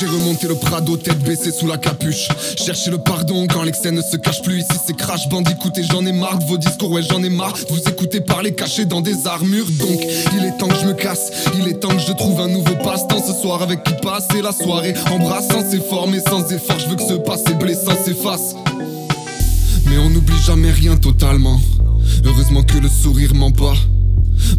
J'ai remonté le Prado, tête baissée sous la capuche. Chercher le pardon quand l'excès ne se cache plus. Ici c'est crash bandicoot et j'en ai marre de vos discours, ouais j'en ai marre. Vous écoutez parler caché dans des armures. Donc il est temps que je me casse, il est temps que je trouve un nouveau passe-temps ce soir avec qui passer la soirée. Embrassant ses formes et sans effort, je veux que ce passé blessant s'efface. Mais on n'oublie jamais rien totalement. Heureusement que le sourire ment pas.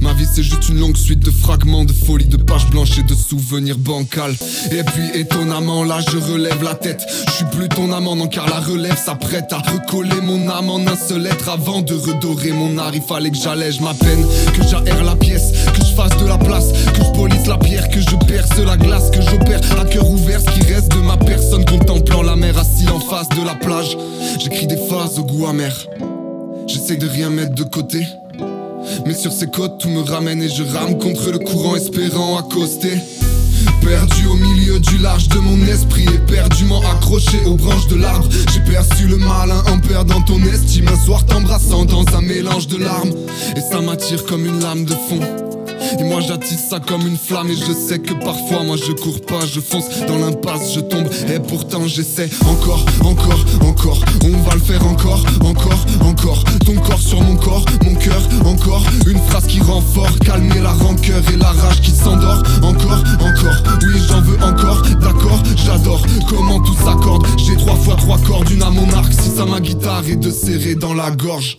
Ma vie c'est juste une longue suite de fragments, de folie, de pages blanches de souvenirs bancals. Et puis étonnamment là je relève la tête. Je suis plus ton amant non car la relève s'apprête à recoller mon âme en un seul être avant de redorer mon art. Il fallait que j'allège ma peine, que j'aère la pièce, que je fasse de la place, que je polisse la pierre, que je perce la glace, que j'opère à cœur ouvert ce qui reste de ma personne contemplant la mer assis en face de la plage. J'écris des phases au goût amer. J'essaie de rien mettre de côté. Mais sur ces côtes, tout me ramène et je rame contre le courant, espérant accoster. Perdu au milieu du large de mon esprit, éperdument accroché aux branches de l'arbre. J'ai perçu le malin en perdant ton estime. Un soir t'embrassant dans un mélange de larmes. Et ça m'attire comme une lame de fond. Et moi j'attise ça comme une flamme et je sais que parfois moi je cours pas, je fonce dans l'impasse, je tombe et pourtant j'essaie encore, encore, encore. On va le faire encore, encore, encore. Ton corps sur mon corps, qui rend calmer la rancœur et la rage qui s'endort. Encore, encore, oui j'en veux encore, d'accord, j'adore comment tout s'accorde. J'ai trois fois trois cordes, une à mon arc, si ça ma guitare et de serrer dans la gorge.